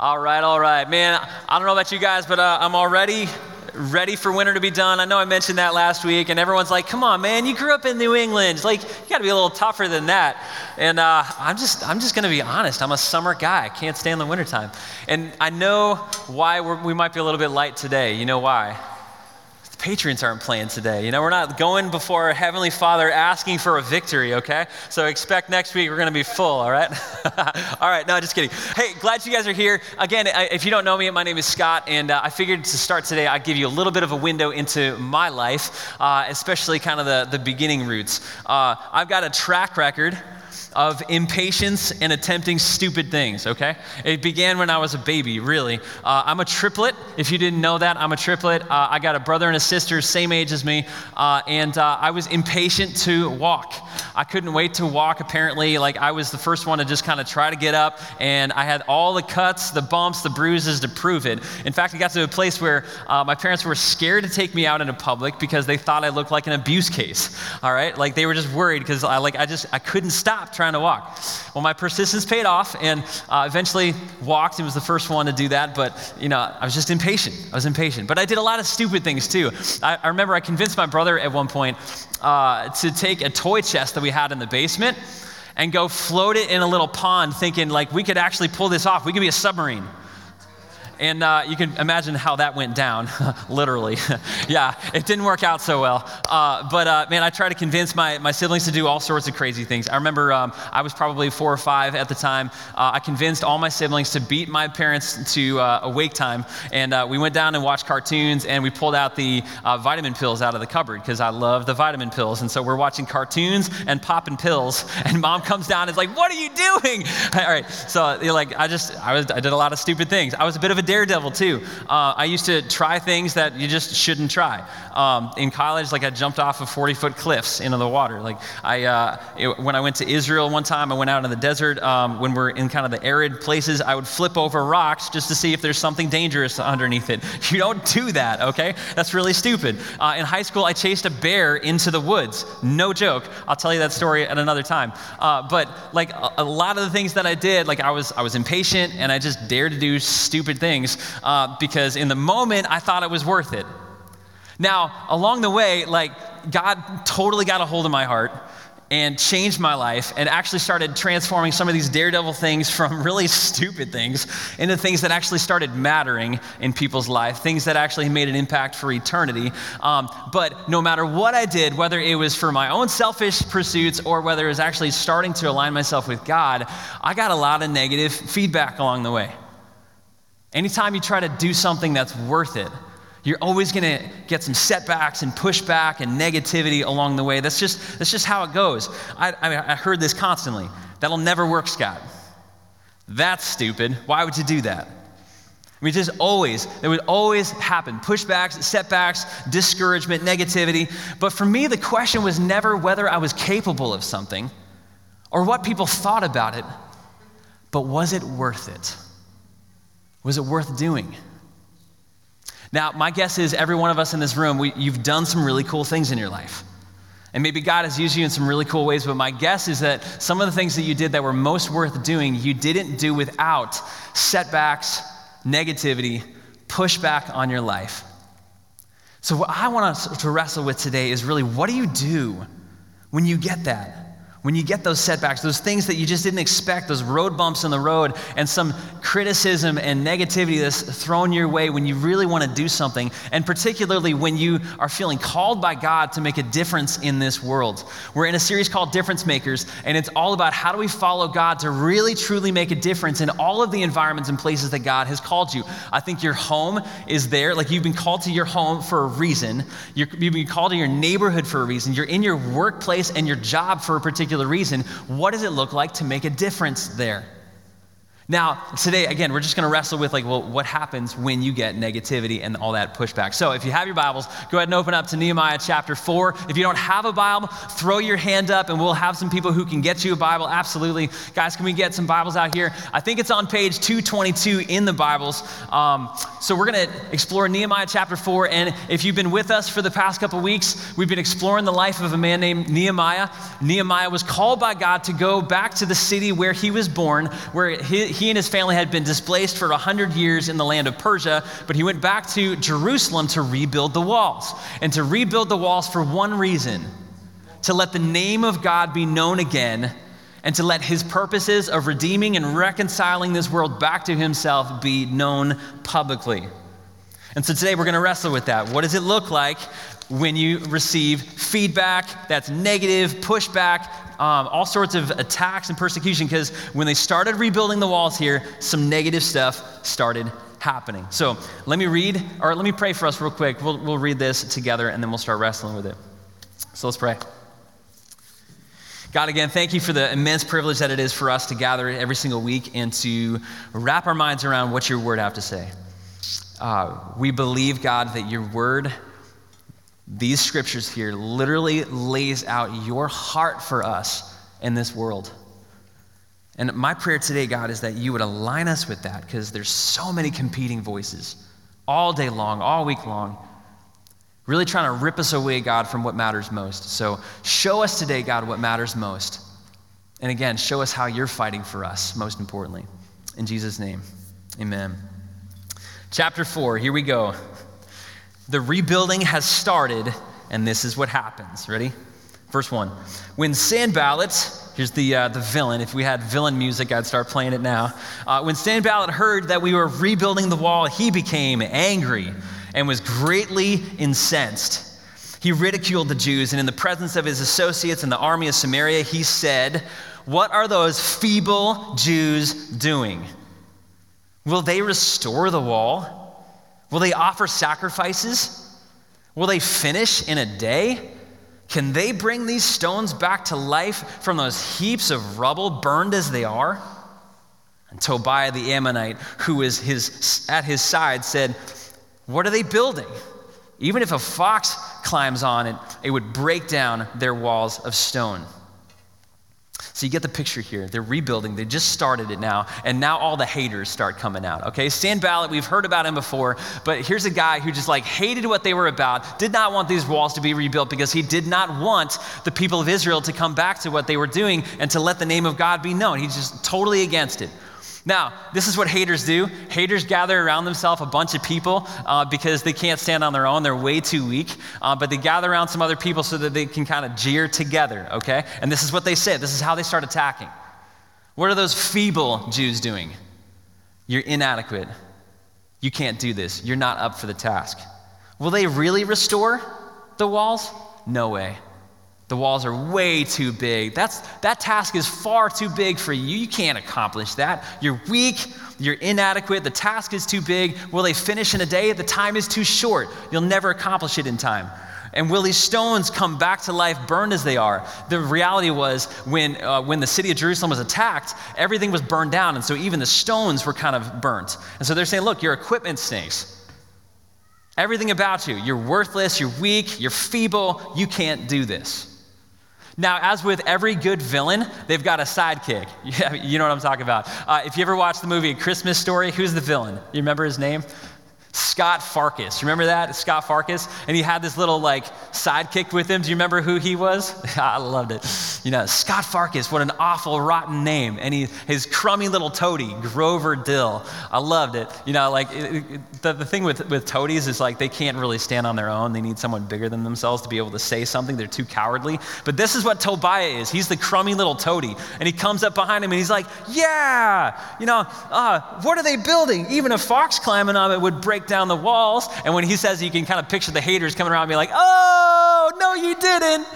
All right, all right. Man, I don't know about you guys, but uh, I'm already ready for winter to be done. I know I mentioned that last week, and everyone's like, come on, man, you grew up in New England. It's like, you got to be a little tougher than that. And uh, I'm just, I'm just going to be honest. I'm a summer guy. I can't stand the wintertime. And I know why we might be a little bit light today. You know why? Patriots aren't playing today. You know, we're not going before our Heavenly Father asking for a victory, okay? So expect next week we're going to be full, all right? all right, no, just kidding. Hey, glad you guys are here. Again, if you don't know me, my name is Scott, and uh, I figured to start today, I'd give you a little bit of a window into my life, uh, especially kind of the, the beginning roots. Uh, I've got a track record of impatience and attempting stupid things, okay? It began when I was a baby, really. Uh, I'm a triplet. If you didn't know that, I'm a triplet. Uh, I got a brother and a sister, same age as me, uh, and uh, I was impatient to walk. I couldn't wait to walk, apparently. Like, I was the first one to just kind of try to get up, and I had all the cuts, the bumps, the bruises to prove it. In fact, I got to a place where uh, my parents were scared to take me out into public because they thought I looked like an abuse case, all right? Like, they were just worried because I, like, I just, I couldn't stop trying to walk. Well, my persistence paid off and uh, eventually walked and was the first one to do that. But, you know, I was just impatient. I was impatient. But I did a lot of stupid things too. I, I remember I convinced my brother at one point uh, to take a toy chest that we had in the basement and go float it in a little pond, thinking like we could actually pull this off. We could be a submarine. And uh, you can imagine how that went down, literally. yeah, it didn't work out so well. Uh, but uh, man, I tried to convince my, my siblings to do all sorts of crazy things. I remember um, I was probably four or five at the time. Uh, I convinced all my siblings to beat my parents to uh, awake time. And uh, we went down and watched cartoons and we pulled out the vitamin pills out of the cupboard because I love the vitamin pills. And so we're watching cartoons and popping pills. And mom comes down and is like, What are you doing? all right. So, like, I just, I, was, I did a lot of stupid things. I was a bit of a daredevil too. Uh, I used to try things that you just shouldn't try. Um, in college, like I jumped off of 40 foot cliffs into the water. Like I, uh, it, when I went to Israel one time, I went out in the desert. Um, when we're in kind of the arid places, I would flip over rocks just to see if there's something dangerous underneath it. You don't do that, okay? That's really stupid. Uh, in high school, I chased a bear into the woods. No joke. I'll tell you that story at another time. Uh, but like a, a, lot of the things that I did, like I was, I was impatient and I just dared to do stupid things uh, because in the moment I thought it was worth it. Now, along the way, like God totally got a hold of my heart and changed my life and actually started transforming some of these daredevil things from really stupid things into things that actually started mattering in people's life, things that actually made an impact for eternity. Um, but no matter what I did, whether it was for my own selfish pursuits or whether it was actually starting to align myself with God, I got a lot of negative feedback along the way. Anytime you try to do something that's worth it, you're always going to get some setbacks and pushback and negativity along the way. That's just, that's just how it goes. I, I, mean, I heard this constantly. That'll never work, Scott. That's stupid. Why would you do that? I mean, just always, it would always happen pushbacks, setbacks, discouragement, negativity. But for me, the question was never whether I was capable of something or what people thought about it, but was it worth it? Was it worth doing? Now, my guess is every one of us in this room, we, you've done some really cool things in your life. And maybe God has used you in some really cool ways, but my guess is that some of the things that you did that were most worth doing, you didn't do without setbacks, negativity, pushback on your life. So, what I want us to wrestle with today is really what do you do when you get that? When you get those setbacks, those things that you just didn't expect, those road bumps in the road, and some criticism and negativity that's thrown your way when you really want to do something, and particularly when you are feeling called by God to make a difference in this world. We're in a series called Difference Makers, and it's all about how do we follow God to really truly make a difference in all of the environments and places that God has called you. I think your home is there. Like you've been called to your home for a reason, you have been called to your neighborhood for a reason, you're in your workplace and your job for a particular particular reason, what does it look like to make a difference there? Now, today, again, we're just going to wrestle with like, well, what happens when you get negativity and all that pushback. So, if you have your Bibles, go ahead and open up to Nehemiah chapter 4. If you don't have a Bible, throw your hand up and we'll have some people who can get you a Bible. Absolutely. Guys, can we get some Bibles out here? I think it's on page 222 in the Bibles. Um, so, we're going to explore Nehemiah chapter 4. And if you've been with us for the past couple weeks, we've been exploring the life of a man named Nehemiah. Nehemiah was called by God to go back to the city where he was born, where he he and his family had been displaced for 100 years in the land of Persia, but he went back to Jerusalem to rebuild the walls. And to rebuild the walls for one reason to let the name of God be known again and to let his purposes of redeeming and reconciling this world back to himself be known publicly. And so today we're going to wrestle with that. What does it look like when you receive feedback that's negative, pushback, um, all sorts of attacks and persecution? Because when they started rebuilding the walls here, some negative stuff started happening. So let me read, or let me pray for us real quick. We'll, we'll read this together and then we'll start wrestling with it. So let's pray. God, again, thank you for the immense privilege that it is for us to gather every single week and to wrap our minds around what your word have to say. Uh, we believe, God, that your word, these scriptures here, literally lays out your heart for us in this world. And my prayer today, God, is that you would align us with that because there's so many competing voices all day long, all week long really trying to rip us away, God, from what matters most. So show us today, God, what matters most. And again, show us how you're fighting for us, most importantly. In Jesus' name, amen. Chapter 4, here we go. The rebuilding has started, and this is what happens. Ready? Verse 1. When Sanballat, here's the, uh, the villain. If we had villain music, I'd start playing it now. Uh, when Sanballat heard that we were rebuilding the wall, he became angry and was greatly incensed. He ridiculed the Jews, and in the presence of his associates in the army of Samaria, he said, What are those feeble Jews doing? Will they restore the wall? Will they offer sacrifices? Will they finish in a day? Can they bring these stones back to life from those heaps of rubble burned as they are? And Tobiah the Ammonite, who is his, at his side, said, what are they building? Even if a fox climbs on it, it would break down their walls of stone. So you get the picture here. They're rebuilding. They just started it now, and now all the haters start coming out. Okay, Sanballat, we've heard about him before, but here's a guy who just like hated what they were about, did not want these walls to be rebuilt because he did not want the people of Israel to come back to what they were doing and to let the name of God be known. He's just totally against it. Now, this is what haters do. Haters gather around themselves a bunch of people uh, because they can't stand on their own. They're way too weak. Uh, but they gather around some other people so that they can kind of jeer together, okay? And this is what they say. This is how they start attacking. What are those feeble Jews doing? You're inadequate. You can't do this. You're not up for the task. Will they really restore the walls? No way. The walls are way too big. That's, that task is far too big for you. You can't accomplish that. You're weak. You're inadequate. The task is too big. Will they finish in a day? The time is too short. You'll never accomplish it in time. And will these stones come back to life, burned as they are? The reality was when, uh, when the city of Jerusalem was attacked, everything was burned down. And so even the stones were kind of burnt. And so they're saying, look, your equipment stinks. Everything about you, you're worthless, you're weak, you're feeble, you can't do this. Now, as with every good villain, they've got a sidekick. Yeah, you know what I'm talking about. Uh, if you ever watched the movie A Christmas Story, who's the villain? You remember his name? Scott Farkus. Remember that? Scott Farkus. And he had this little like sidekick with him. Do you remember who he was? I loved it. You know, Scott Farkus, what an awful, rotten name. And he, his crummy little toady, Grover Dill. I loved it. You know, like it, it, the, the thing with, with toadies is like they can't really stand on their own. They need someone bigger than themselves to be able to say something. They're too cowardly. But this is what Tobiah is. He's the crummy little toady. And he comes up behind him and he's like, yeah, you know, uh, what are they building? Even a fox climbing on it would break break down the walls. And when he says, you can kind of picture the haters coming around and be like, oh, no, you didn't.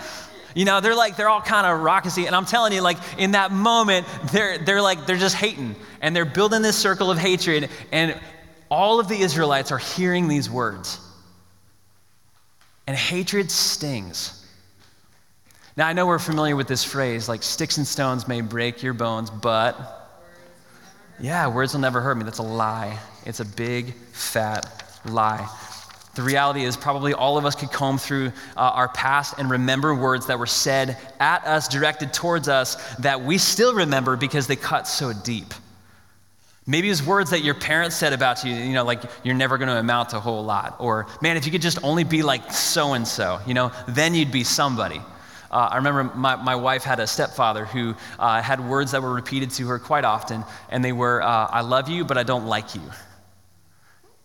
You know, they're like, they're all kind of raucousy. And I'm telling you, like, in that moment, they're, they're like, they're just hating. And they're building this circle of hatred. And all of the Israelites are hearing these words. And hatred stings. Now, I know we're familiar with this phrase, like, sticks and stones may break your bones, but yeah, words will never hurt me. That's a lie. It's a big, fat lie. The reality is, probably all of us could comb through uh, our past and remember words that were said at us, directed towards us, that we still remember because they cut so deep. Maybe it's words that your parents said about you, you know, like you're never going to amount to a whole lot. Or, man, if you could just only be like so and so, you know, then you'd be somebody. Uh, I remember my, my wife had a stepfather who uh, had words that were repeated to her quite often, and they were, uh, I love you, but I don't like you.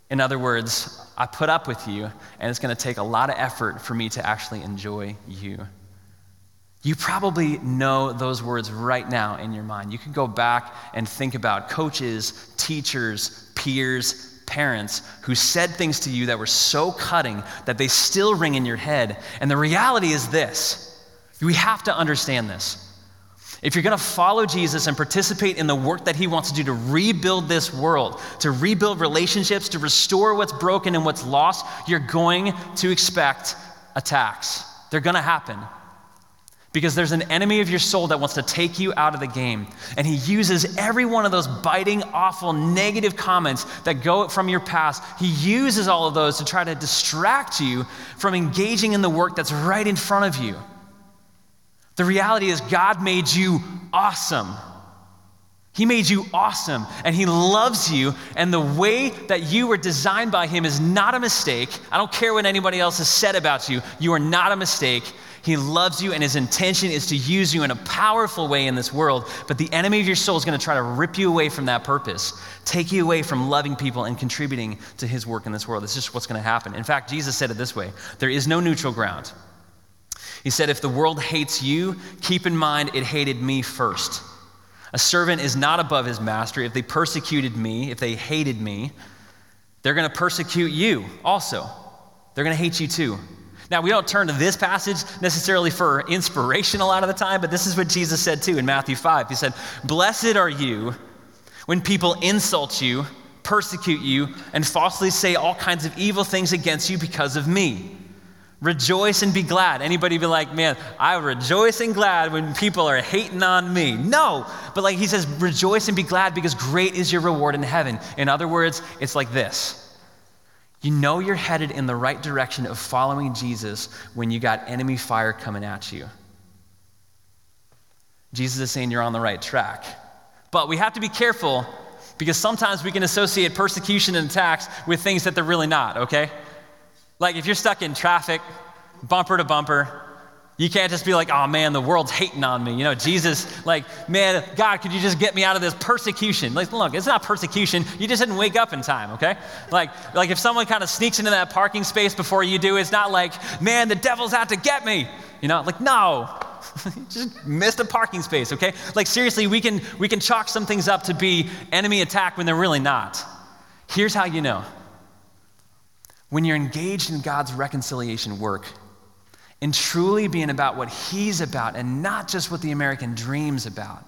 In other words, I put up with you, and it's going to take a lot of effort for me to actually enjoy you. You probably know those words right now in your mind. You can go back and think about coaches, teachers, peers, parents who said things to you that were so cutting that they still ring in your head. And the reality is this we have to understand this. If you're going to follow Jesus and participate in the work that he wants to do to rebuild this world, to rebuild relationships, to restore what's broken and what's lost, you're going to expect attacks. They're going to happen. Because there's an enemy of your soul that wants to take you out of the game. And he uses every one of those biting, awful, negative comments that go from your past. He uses all of those to try to distract you from engaging in the work that's right in front of you. The reality is, God made you awesome. He made you awesome and He loves you. And the way that you were designed by Him is not a mistake. I don't care what anybody else has said about you, you are not a mistake. He loves you, and his intention is to use you in a powerful way in this world. But the enemy of your soul is going to try to rip you away from that purpose, take you away from loving people and contributing to his work in this world. It's just what's going to happen. In fact, Jesus said it this way there is no neutral ground. He said, If the world hates you, keep in mind it hated me first. A servant is not above his master. If they persecuted me, if they hated me, they're going to persecute you also. They're going to hate you too. Now, we don't turn to this passage necessarily for inspiration a lot of the time, but this is what Jesus said too in Matthew 5. He said, Blessed are you when people insult you, persecute you, and falsely say all kinds of evil things against you because of me. Rejoice and be glad. Anybody be like, man, I rejoice and glad when people are hating on me. No, but like he says, rejoice and be glad because great is your reward in heaven. In other words, it's like this you know you're headed in the right direction of following Jesus when you got enemy fire coming at you. Jesus is saying you're on the right track. But we have to be careful because sometimes we can associate persecution and attacks with things that they're really not, okay? Like if you're stuck in traffic, bumper to bumper, you can't just be like, oh man, the world's hating on me. You know, Jesus, like, man, God, could you just get me out of this persecution? Like, look, it's not persecution. You just didn't wake up in time, okay? Like, like if someone kind of sneaks into that parking space before you do, it's not like, man, the devil's out to get me. You know, like, no. just missed a parking space, okay? Like seriously, we can we can chalk some things up to be enemy attack when they're really not. Here's how you know. When you're engaged in God's reconciliation work, and truly being about what He's about and not just what the American dream's about.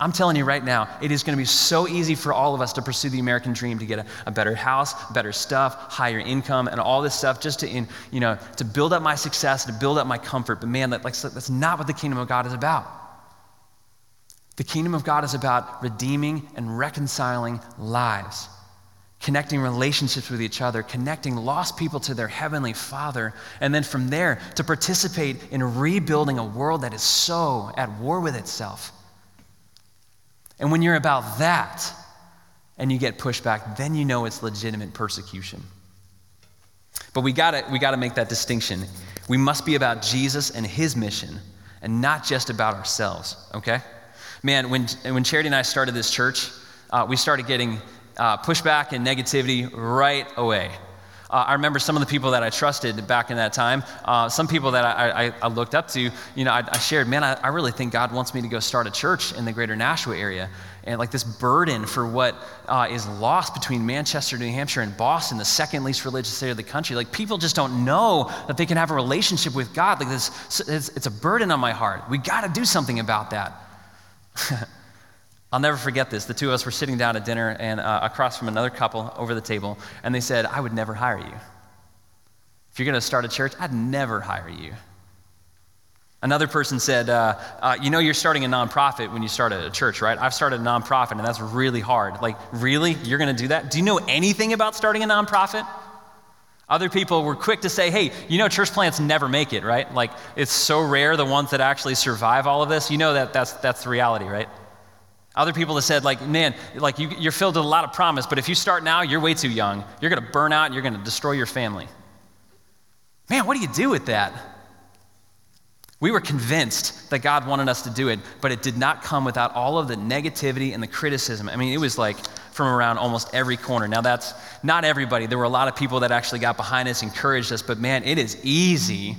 I'm telling you right now, it is going to be so easy for all of us to pursue the American dream to get a, a, better house, better stuff, higher income, and all this stuff just to, in, you know, to build up my success, to build up my comfort. But man, that, like, that's not what the kingdom of God is about. The kingdom of God is about redeeming and reconciling lives connecting relationships with each other, connecting lost people to their heavenly Father, and then from there to participate in rebuilding a world that is so at war with itself. And when you're about that and you get pushed back, then you know it's legitimate persecution. But we gotta, we gotta make that distinction. We must be about Jesus and his mission and not just about ourselves, okay? Man, when, when Charity and I started this church, uh, we started getting uh, pushback and negativity right away. Uh, I remember some of the people that I trusted back in that time, uh, some people that I, I, I, looked up to, you know, I, I shared, man, I, really think God wants me to go start a church in the greater Nashua area. And like this burden for what uh, is lost between Manchester, New Hampshire, and Boston, the second least religious city of the country. Like people just don't know that they can have a relationship with God. Like this, it's, it's a burden on my heart. We got to do something about that. I'll never forget this. The two of us were sitting down at dinner and uh, across from another couple over the table, and they said, I would never hire you. If you're going to start a church, I'd never hire you. Another person said, uh, uh, You know, you're starting a nonprofit when you start a church, right? I've started a nonprofit, and that's really hard. Like, really? You're going to do that? Do you know anything about starting a nonprofit? Other people were quick to say, hey, you know, church plants never make it, right? Like, it's so rare the ones that actually survive all of this. You know that that's, that's the reality, right? Other people have said, like, man, like you, you're filled with a lot of promise, but if you start now, you're way too young. You're going to burn out and you're going to destroy your family. Man, what do you do with that? We were convinced that God wanted us to do it, but it did not come without all of the negativity and the criticism. I mean, it was like from around almost every corner. Now, that's not everybody. There were a lot of people that actually got behind us, encouraged us, but man, it is easy,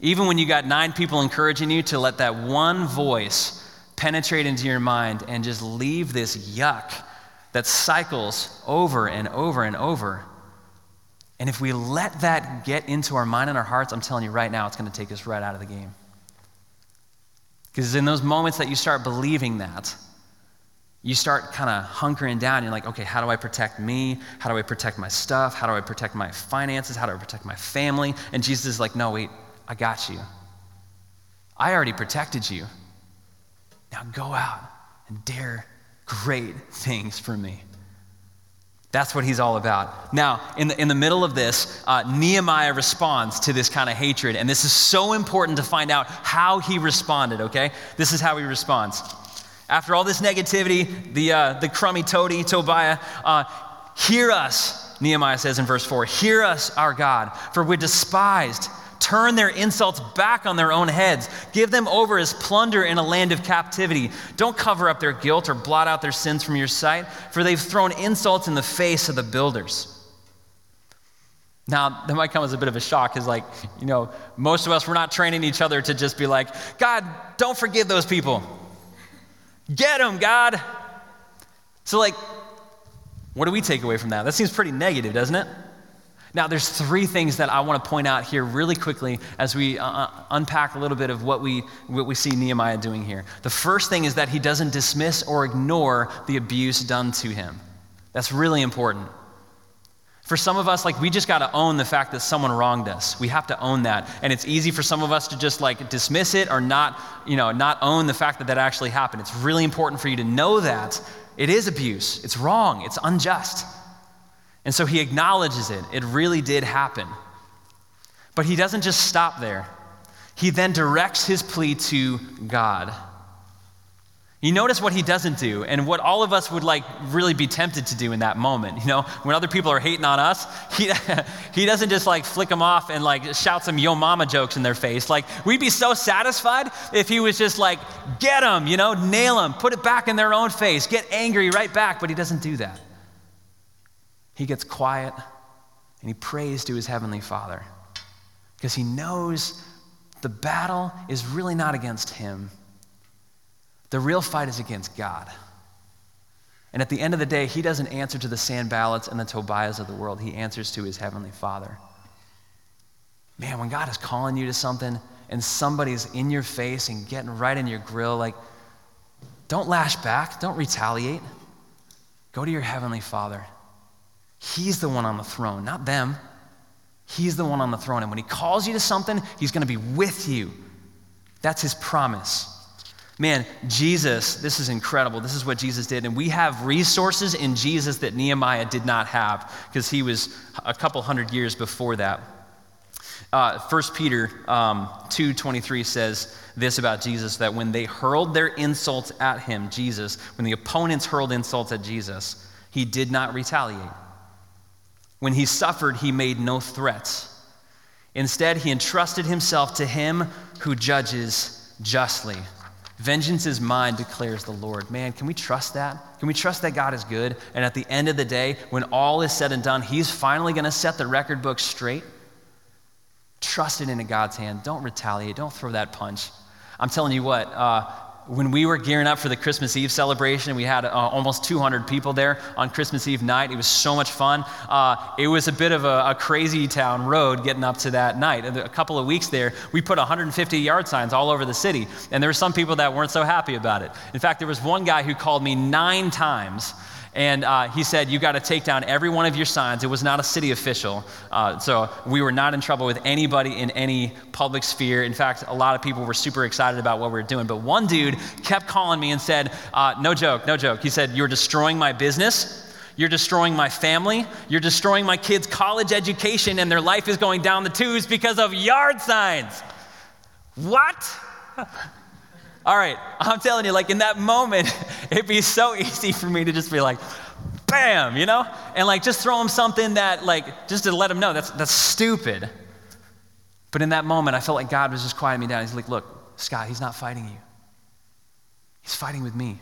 even when you got nine people encouraging you, to let that one voice penetrate into your mind and just leave this yuck that cycles over and over and over. And if we let that get into our mind and our hearts, I'm telling you right now, it's going to take us right out of the game. Because in those moments that you start believing that, you start kind of hunkering down. You're like, okay, how do I protect me? How do I protect my stuff? How do I protect my finances? How do I protect my family? And Jesus is like, no, wait, I got you. I already protected you. Now go out and dare great things for me. That's what he's all about. Now, in the, in the middle of this, uh, Nehemiah responds to this kind of hatred. And this is so important to find out how he responded, okay? This is how he responds. After all this negativity, the, uh, the crummy toady, Tobiah, uh, hear us, Nehemiah says in verse 4 Hear us, our God, for we're despised turn their insults back on their own heads. Give them over as plunder in a land of captivity. Don't cover up their guilt or blot out their sins from your sight, for they've thrown insults in the face of the builders. Now, that might come as a bit of a shock because, like, you know, most of us, we're not training each other to just be like, God, don't forgive those people. Get them, God. So, like, what do we take away from that? That seems pretty negative, doesn't it? Now, there's three things that I want to point out here really quickly as we uh, uh, unpack a little bit of what we, what we see Nehemiah doing here. The first thing is that he doesn't dismiss or ignore the abuse done to him. That's really important. For some of us, like, we just got to own the fact that someone wronged us. We have to own that. And it's easy for some of us to just, like, dismiss it or not, you know, not own the fact that that actually happened. It's really important for you to know that it is abuse. It's wrong. It's unjust. And so he acknowledges it. It really did happen. But he doesn't just stop there. He then directs his plea to God. You notice what he doesn't do, and what all of us would like really be tempted to do in that moment. You know, when other people are hating on us, he, he doesn't just like flick them off and like shout some yo mama jokes in their face. Like, we'd be so satisfied if he was just like, get them, you know, nail them, put it back in their own face, get angry right back, but he doesn't do that. He gets quiet and he prays to his heavenly Father because he knows the battle is really not against him. The real fight is against God. And at the end of the day, he doesn't answer to the Sanballats and the Tobiahs of the world. He answers to his heavenly Father. Man, when God is calling you to something and somebody's in your face and getting right in your grill, like, don't lash back, don't retaliate. Go to your heavenly Father He's the one on the throne, not them. He's the one on the throne. And when He calls you to something, He's going to be with you. That's His promise. Man, Jesus, this is incredible. This is what Jesus did. And we have resources in Jesus that Nehemiah did not have because he was a couple hundred years before that. Uh, 1 Peter um, 2.23 says this about Jesus, that when they hurled their insults at him, Jesus, when the opponents hurled insults at Jesus, he did not retaliate. When he suffered, he made no threats. Instead, he entrusted himself to him who judges justly. Vengeance is mine, declares the Lord. Man, can we trust that? Can we trust that God is good? And at the end of the day, when all is said and done, he's finally going to set the record book straight? Trust it into God's hand. Don't retaliate. Don't throw that punch. I'm telling you what, uh, when we were gearing up for the Christmas Eve celebration, we had uh, almost 200 people there on Christmas Eve night. It was so much fun. Uh, it was a bit of a, a, crazy town road getting up to that night. A couple of weeks there, we put 150 yard signs all over the city, and there were some people that weren't so happy about it. In fact, there was one guy who called me nine times and uh, he said, You got to take down every one of your signs. It was not a city official. Uh, so we were not in trouble with anybody in any public sphere. In fact, a lot of people were super excited about what we were doing. But one dude kept calling me and said, uh, No joke, no joke. He said, You're destroying my business. You're destroying my family. You're destroying my kids' college education, and their life is going down the tubes because of yard signs. What? All right, I'm telling you, like in that moment, it'd be so easy for me to just be like, bam, you know? And like just throw him something that, like, just to let him know that's, that's stupid. But in that moment, I felt like God was just quieting me down. He's like, Look, Scott, he's not fighting you, he's fighting with me.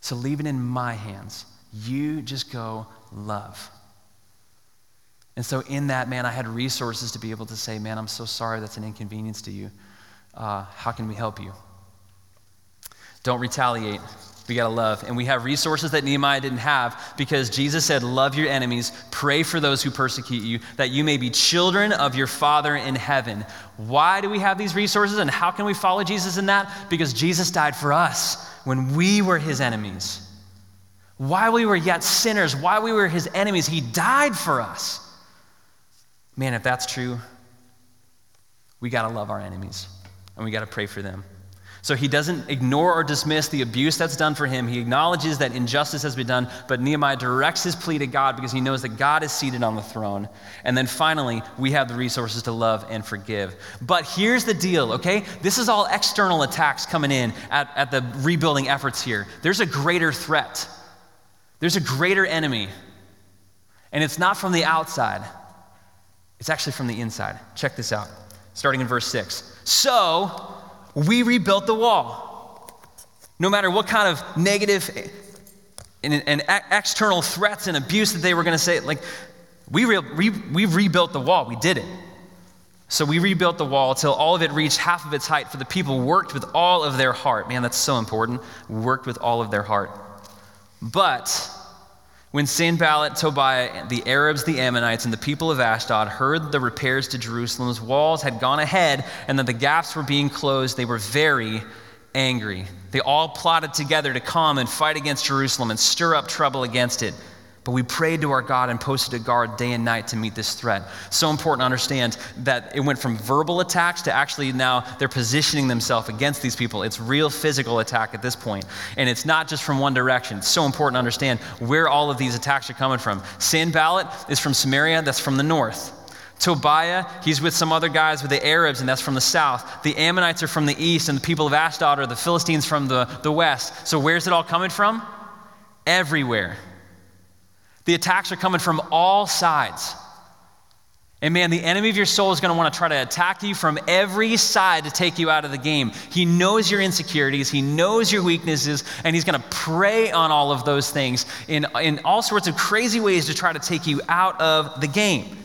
So leave it in my hands. You just go love. And so, in that, man, I had resources to be able to say, man, I'm so sorry that's an inconvenience to you. Uh, how can we help you? Don't retaliate. We got to love. And we have resources that Nehemiah didn't have because Jesus said, Love your enemies, pray for those who persecute you, that you may be children of your Father in heaven. Why do we have these resources and how can we follow Jesus in that? Because Jesus died for us when we were his enemies. While we were yet sinners, while we were his enemies, he died for us. Man, if that's true, we got to love our enemies and we got to pray for them. So he doesn't ignore or dismiss the abuse that's done for him. He acknowledges that injustice has been done, but Nehemiah directs his plea to God because he knows that God is seated on the throne. And then finally, we have the resources to love and forgive. But here's the deal, okay? This is all external attacks coming in at, at the rebuilding efforts here. There's a greater threat, there's a greater enemy. And it's not from the outside, it's actually from the inside. Check this out, starting in verse 6. So, we rebuilt the wall. No matter what kind of negative and, and external threats and abuse that they were going to say, like, we, re, we, we rebuilt the wall. We did it. So we rebuilt the wall till all of it reached half of its height, for the people worked with all of their heart. Man, that's so important. Worked with all of their heart. But when Sanballat, Tobiah, the Arabs, the Ammonites, and the people of Ashdod heard the repairs to Jerusalem's walls had gone ahead and that the gaps were being closed, they were very angry. They all plotted together to come and fight against Jerusalem and stir up trouble against it. But we prayed to our God and posted a guard day and night to meet this threat. So important to understand that it went from verbal attacks to actually now they're positioning themselves against these people. It's real physical attack at this point. And it's not just from one direction. It's so important to understand where all of these attacks are coming from. Sanballat is from Samaria, that's from the north. Tobiah, he's with some other guys with the Arabs, and that's from the south. The Ammonites are from the east, and the people of Ashdod are the Philistines from the, the west. So where's it all coming from? Everywhere. The attacks are coming from all sides. And man, the enemy of your soul is going to want to try to attack you from every side to take you out of the game. He knows your insecurities, he knows your weaknesses, and he's going to prey on all of those things in, in all sorts of crazy ways to try to take you out of the game.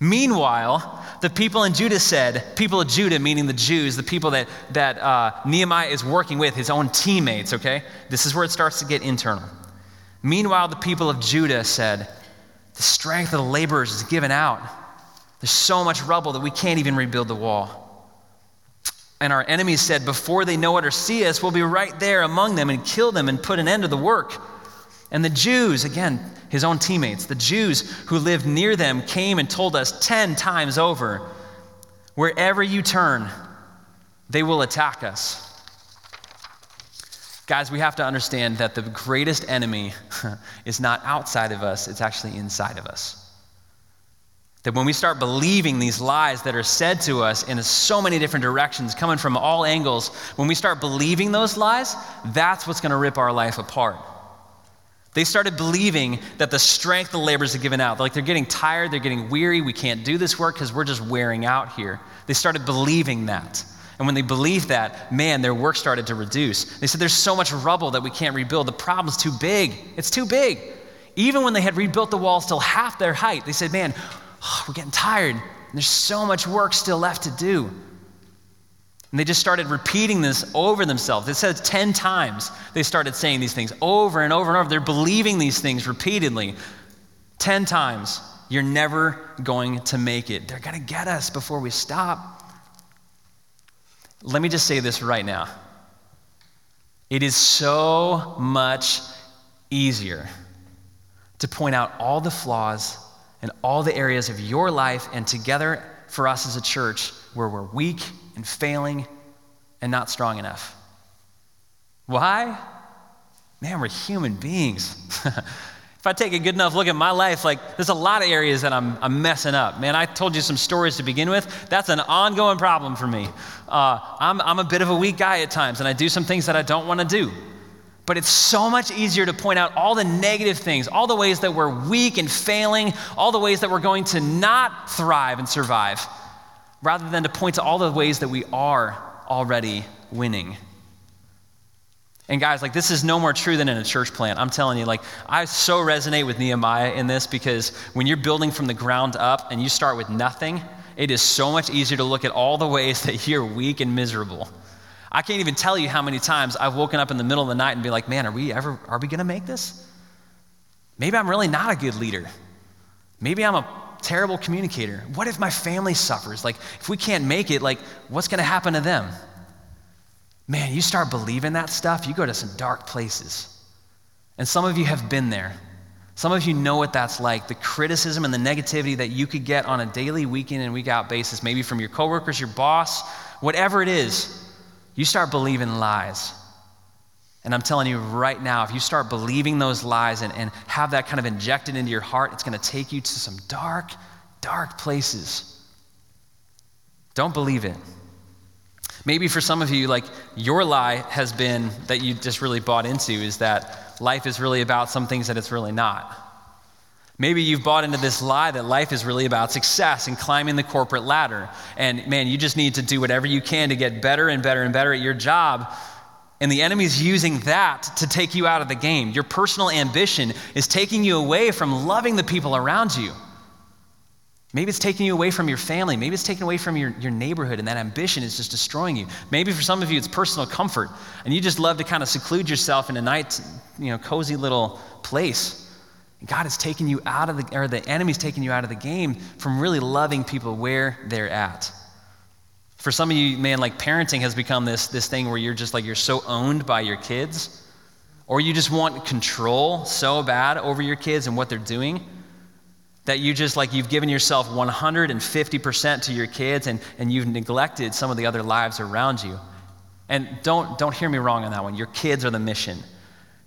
Meanwhile, the people in Judah said, people of Judah, meaning the Jews, the people that, that uh, Nehemiah is working with, his own teammates, okay? This is where it starts to get internal. Meanwhile, the people of Judah said, The strength of the laborers is given out. There's so much rubble that we can't even rebuild the wall. And our enemies said, Before they know it or see us, we'll be right there among them and kill them and put an end to the work. And the Jews, again, his own teammates, the Jews who lived near them came and told us 10 times over wherever you turn, they will attack us. Guys, we have to understand that the greatest enemy is not outside of us, it's actually inside of us. That when we start believing these lies that are said to us in so many different directions, coming from all angles, when we start believing those lies, that's what's going to rip our life apart. They started believing that the strength the laborers are given out, like they're getting tired, they're getting weary, we can't do this work because we're just wearing out here. They started believing that. And when they believed that, man, their work started to reduce. They said, There's so much rubble that we can't rebuild. The problem's too big. It's too big. Even when they had rebuilt the wall still half their height, they said, Man, oh, we're getting tired. There's so much work still left to do. And they just started repeating this over themselves. It says 10 times they started saying these things over and over and over. They're believing these things repeatedly. 10 times. You're never going to make it. They're going to get us before we stop. Let me just say this right now. It is so much easier to point out all the flaws and all the areas of your life and together for us as a church where we're weak and failing and not strong enough. Why? Man, we're human beings. If I take a good enough look at my life, like there's a lot of areas that I'm, I'm messing up. Man, I told you some stories to begin with. That's an ongoing problem for me. Uh, I'm, I'm a bit of a weak guy at times, and I do some things that I don't want to do. But it's so much easier to point out all the negative things, all the ways that we're weak and failing, all the ways that we're going to not thrive and survive, rather than to point to all the ways that we are already winning. And guys, like this is no more true than in a church plant. I'm telling you, like I so resonate with Nehemiah in this because when you're building from the ground up and you start with nothing, it is so much easier to look at all the ways that you're weak and miserable. I can't even tell you how many times I've woken up in the middle of the night and be like, man, are we ever, are we going to make this? Maybe I'm really not a good leader. Maybe I'm a terrible communicator. What if my family suffers? Like, if we can't make it, like, what's going to happen to them? Man, you start believing that stuff, you go to some dark places. And some of you have been there. Some of you know what that's like the criticism and the negativity that you could get on a daily, week in and week out basis, maybe from your coworkers, your boss, whatever it is you start believing lies. And I'm telling you right now, if you start believing those lies and, and have that kind of injected into your heart, it's going to take you to some dark, dark places. Don't believe it. Maybe for some of you, like your lie has been that you just really bought into is that life is really about some things that it's really not. Maybe you've bought into this lie that life is really about success and climbing the corporate ladder. And man, you just need to do whatever you can to get better and better and better at your job. And the enemy's using that to take you out of the game. Your personal ambition is taking you away from loving the people around you. Maybe it's taking you away from your family. Maybe it's taking away from your, your neighborhood, and that ambition is just destroying you. Maybe for some of you, it's personal comfort, and you just love to kind of seclude yourself in a nice, you know, cozy little place. God is taking you out of the, or the enemy's taking you out of the game from really loving people where they're at. For some of you, man, like parenting has become this, this thing where you're just like, you're so owned by your kids, or you just want control so bad over your kids and what they're doing that you just like, you've given yourself 150% to your kids and, and you've neglected some of the other lives around you. And don't, don't hear me wrong on that one. Your kids are the mission.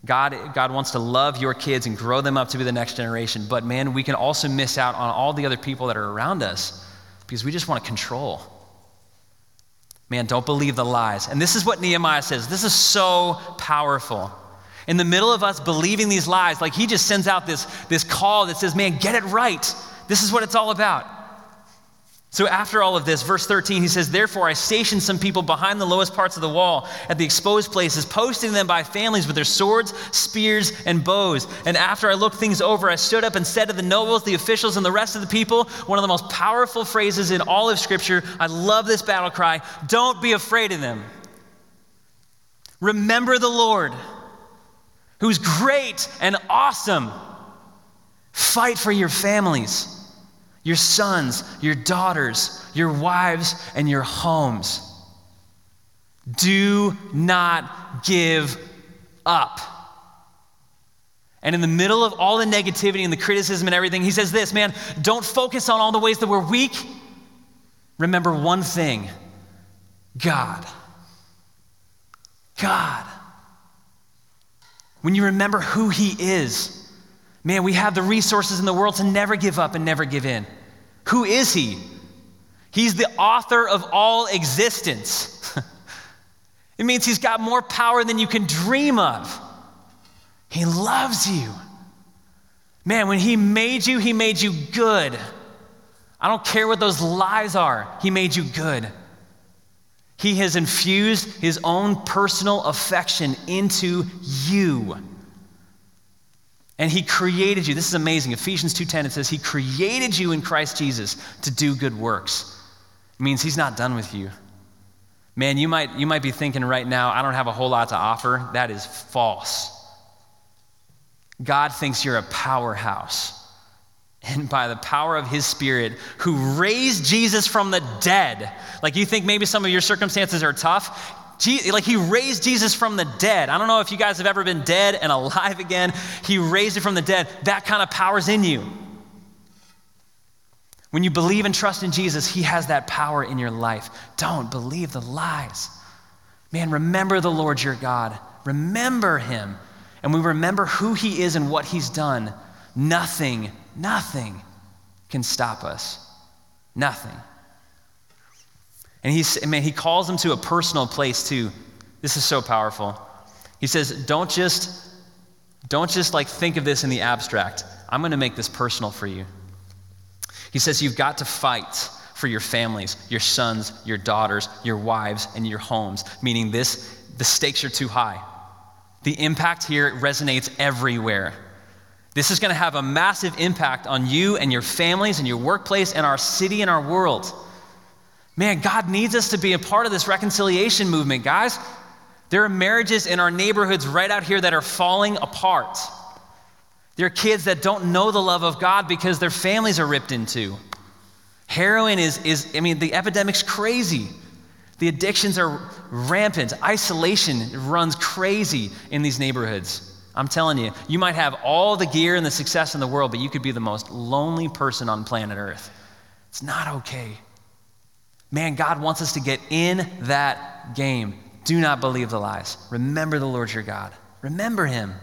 God, God wants to love your kids and grow them up to be the next generation. But man, we can also miss out on all the other people that are around us because we just want to control. Man, don't believe the lies. And this is what Nehemiah says. This is so powerful. In the middle of us believing these lies, like he just sends out this, this call that says, man, get it right. This is what it's all about. So, after all of this, verse 13, he says, Therefore, I stationed some people behind the lowest parts of the wall at the exposed places, posting them by families with their swords, spears, and bows. And after I looked things over, I stood up and said to the nobles, the officials, and the rest of the people, one of the most powerful phrases in all of Scripture. I love this battle cry don't be afraid of them. Remember the Lord, who's great and awesome. Fight for your families your sons, your daughters, your wives, and your homes. Do not give up. And in the middle of all the negativity and the criticism and everything, he says this man, don't focus on all the ways that we're weak. Remember one thing God. God. When you remember who he is, Man, we have the resources in the world to never give up and never give in. Who is He? He's the author of all existence. it means He's got more power than you can dream of. He loves you. Man, when He made you, He made you good. I don't care what those lies are, He made you good. He has infused His own personal affection into you. And he created you. This is amazing. Ephesians 2:10 it says he created you in Christ Jesus to do good works. It means he's not done with you. Man, you might you might be thinking right now, I don't have a whole lot to offer. That is false. God thinks you're a powerhouse. And by the power of his spirit, who raised Jesus from the dead. Like you think maybe some of your circumstances are tough like he raised Jesus from the dead. I don't know if you guys have ever been dead and alive again. He raised it from the dead. That kind of power's in you. When you believe and trust in Jesus, he has that power in your life. Don't believe the lies. Man, remember the Lord your God. Remember him. And we remember who he is and what he's done. Nothing, nothing can stop us. Nothing. And he's, man, he calls them to a personal place too. This is so powerful. He says, don't just, don't just like think of this in the abstract. I'm going to make this personal for you. He says, you've got to fight for your families, your sons, your daughters, your wives, and your homes, meaning this, the stakes are too high. The impact here resonates everywhere. This is going to have a massive impact on you and your families and your workplace and our city and our world. Man, God needs us to be a part of this reconciliation movement, guys. There are marriages in our neighborhoods right out here that are falling apart. There are kids that don't know the love of God because their families are ripped into. Heroin is, is I mean, the epidemic's crazy. The addictions are rampant. Isolation runs crazy in these neighborhoods. I'm telling you, you might have all the gear and the success in the world, but you could be the most lonely person on planet Earth. It's not okay. Man, God wants us to get in that game. Do not believe the lies. Remember the Lord your God. Remember him.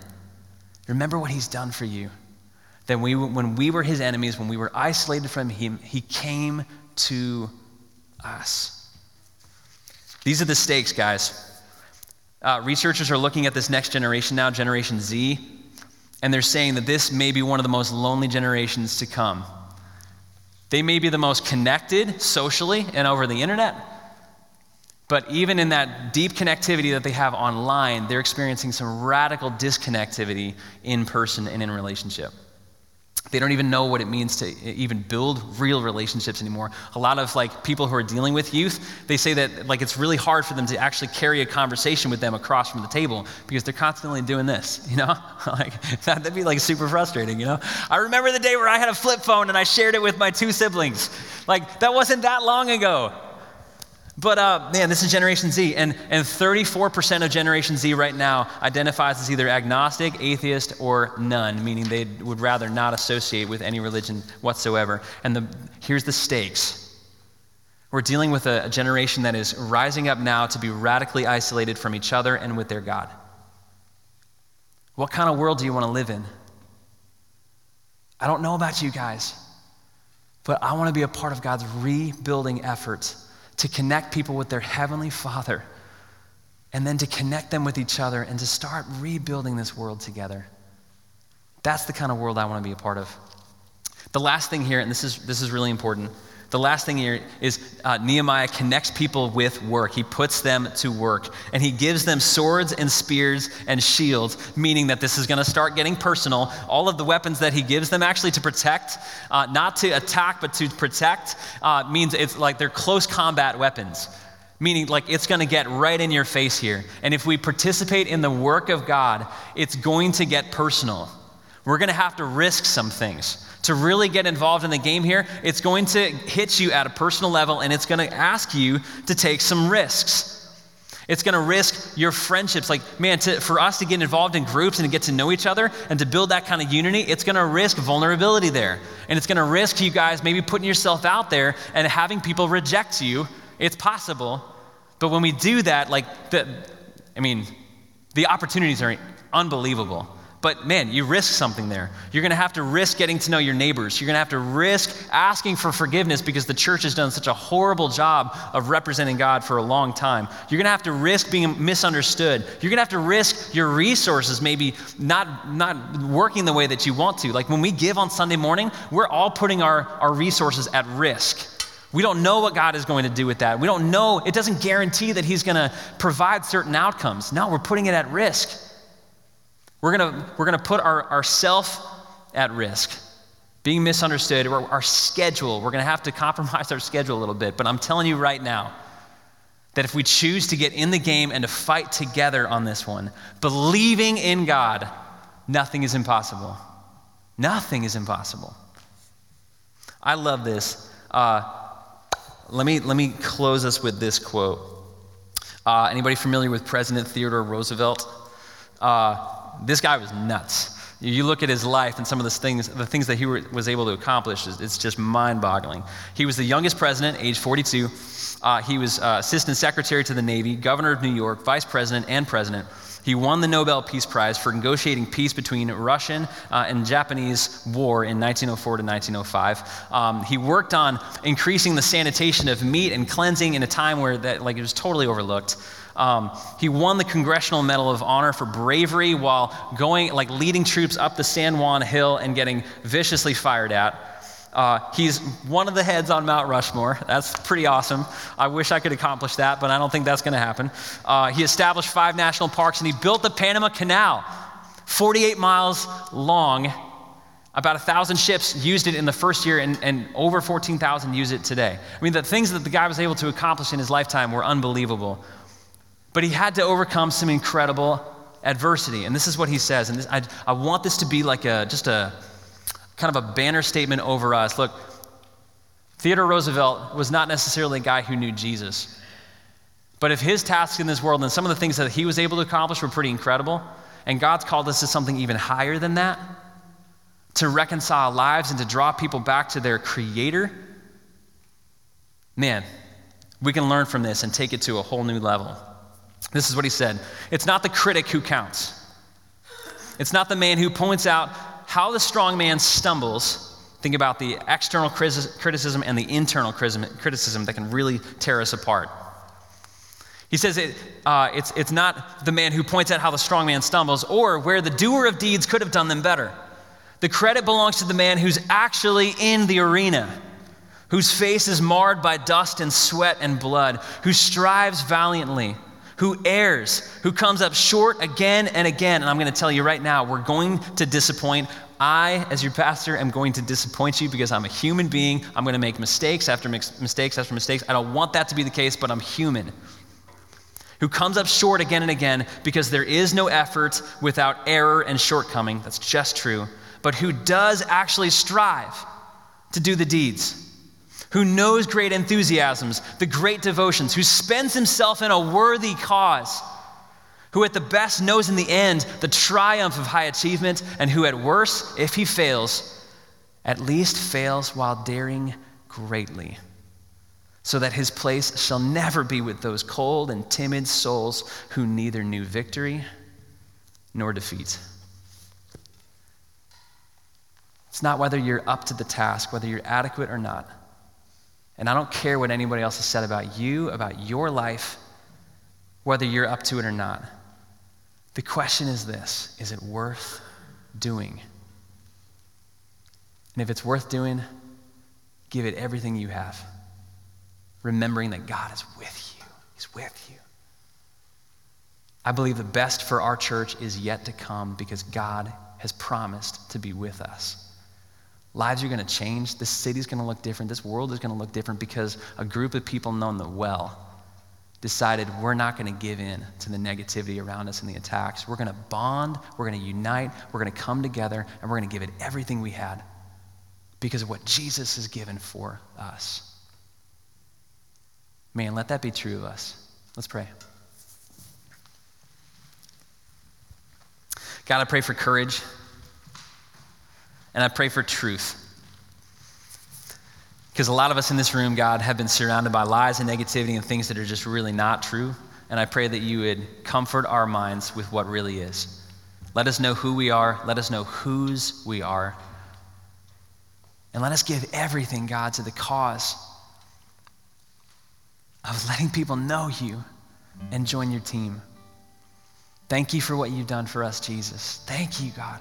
Remember what he's done for you. That we, when we were his enemies, when we were isolated from him, he came to us. These are the stakes, guys. Uh, researchers are looking at this next generation now, Generation Z, and they're saying that this may be one of the most lonely generations to come. They may be the most connected socially and over the internet, but even in that deep connectivity that they have online, they're experiencing some radical disconnectivity in person and in relationship. They don't even know what it means to even build real relationships anymore. A lot of like people who are dealing with youth, they say that like it's really hard for them to actually carry a conversation with them across from the table because they're constantly doing this, you know? like that'd be like super frustrating, you know? I remember the day where I had a flip phone and I shared it with my two siblings. Like that wasn't that long ago. But uh, man, this is Generation Z, and, and 34% of Generation Z right now identifies as either agnostic, atheist, or none, meaning they would rather not associate with any religion whatsoever. And the, here's the stakes we're dealing with a, a generation that is rising up now to be radically isolated from each other and with their God. What kind of world do you want to live in? I don't know about you guys, but I want to be a part of God's rebuilding efforts to connect people with their Heavenly Father, and then to connect them with each other and to start rebuilding this world together. That's the kind of world I want to be a part of. The last thing here, and this is, this is really important the last thing here is uh, Nehemiah connects people with work. He puts them to work. And he gives them swords and spears and shields, meaning that this is going to start getting personal. All of the weapons that he gives them actually to protect, uh, not to attack, but to protect, uh, means it's like they're close combat weapons. Meaning, like, it's going to get right in your face here. And if we participate in the work of God, it's going to get personal. We're going to have to risk some things to really get involved in the game here, it's going to hit you at a personal level and it's going to ask you to take some risks. It's going to risk your friendships. Like, man, to, for us to get involved in groups and to get to know each other and to build that kind of unity, it's going to risk vulnerability there. And it's going to risk you guys maybe putting yourself out there and having people reject you. It's possible. But when we do that, like, the, I mean, the opportunities are unbelievable. But man, you risk something there. You're going to have to risk getting to know your neighbors. You're going to have to risk asking for forgiveness because the church has done such a horrible job of representing God for a long time. You're going to have to risk being misunderstood. You're going to have to risk your resources maybe not, not working the way that you want to. Like when we give on Sunday morning, we're all putting our, our resources at risk. We don't know what God is going to do with that. We don't know, it doesn't guarantee that He's going to provide certain outcomes. No, we're putting it at risk. We're going we're gonna put our, ourself at risk, being misunderstood, our schedule. We're going to have to compromise our schedule a little bit. But I'm telling you right now that if we choose to get in the game and to fight together on this one, believing in God, nothing is impossible. Nothing is impossible. I love this. Uh, let, me, let me close us with this quote. Uh, anybody familiar with President Theodore Roosevelt? Uh, this guy was nuts. You look at his life and some of the things, the things that he was able to accomplish, it's just mind boggling. He was the youngest president, age 42. Uh, he was uh, assistant secretary to the Navy, governor of New York, vice president, and president. He won the Nobel Peace Prize for negotiating peace between Russian uh, and Japanese war in 1904 to 1905. Um, he worked on increasing the sanitation of meat and cleansing in a time where that, like, it was totally overlooked. Um, he won the Congressional Medal of Honor for bravery while going, like, leading troops up the San Juan Hill and getting viciously fired at. Uh, he's one of the heads on Mount Rushmore. That's pretty awesome. I wish I could accomplish that, but I don't think that's going to happen. Uh, he established five national parks and he built the Panama Canal, 48 miles long. About a thousand ships used it in the first year, and, and over 14,000 use it today. I mean, the things that the guy was able to accomplish in his lifetime were unbelievable. But he had to overcome some incredible adversity. And this is what he says. And this, I, I want this to be like a, just a kind of a banner statement over us. Look, Theodore Roosevelt was not necessarily a guy who knew Jesus. But if his task in this world and some of the things that he was able to accomplish were pretty incredible, and God's called us to something even higher than that, to reconcile lives and to draw people back to their Creator, man, we can learn from this and take it to a whole new level. This is what he said It's not the critic who counts, it's not the man who points out how the strong man stumbles. Think about the external criticism and the internal criticism that can really tear us apart. He says it, uh, it's, it's not the man who points out how the strong man stumbles or where the doer of deeds could have done them better. The credit belongs to the man who's actually in the arena, whose face is marred by dust and sweat and blood, who strives valiantly, who errs, who comes up short again and again. And I'm going to tell you right now, we're going to disappoint. I, as your pastor, am going to disappoint you because I'm a human being. I'm going to make mistakes after mistakes after mistakes. I don't want that to be the case, but I'm human. Who comes up short again and again because there is no effort without error and shortcoming. That's just true but who does actually strive to do the deeds, who knows great enthusiasms, the great devotions, who spends himself in a worthy cause, who at the best knows in the end the triumph of high achievement, and who at worst, if he fails, at least fails while daring greatly, so that his place shall never be with those cold and timid souls who neither knew victory nor defeat. It's not whether you're up to the task, whether you're adequate or not. And I don't care what anybody else has said about you, about your life, whether you're up to it or not. The question is this is it worth doing? And if it's worth doing, give it everything you have, remembering that God is with you. He's with you. I believe the best for our church is yet to come because God has promised to be with us. Lives are going to change. This city's going to look different. This world is going to look different because a group of people known the well decided we're not going to give in to the negativity around us and the attacks. We're going to bond, we're going to unite, we're going to come together, and we're going to give it everything we had because of what Jesus has given for us. Man, let that be true of us. Let's pray. God, I pray for courage. And I pray for truth. Because a lot of us in this room, God, have been surrounded by lies and negativity and things that are just really not true. And I pray that you would comfort our minds with what really is. Let us know who we are. Let us know whose we are. And let us give everything, God, to the cause of letting people know you and join your team. Thank you for what you've done for us, Jesus. Thank you, God.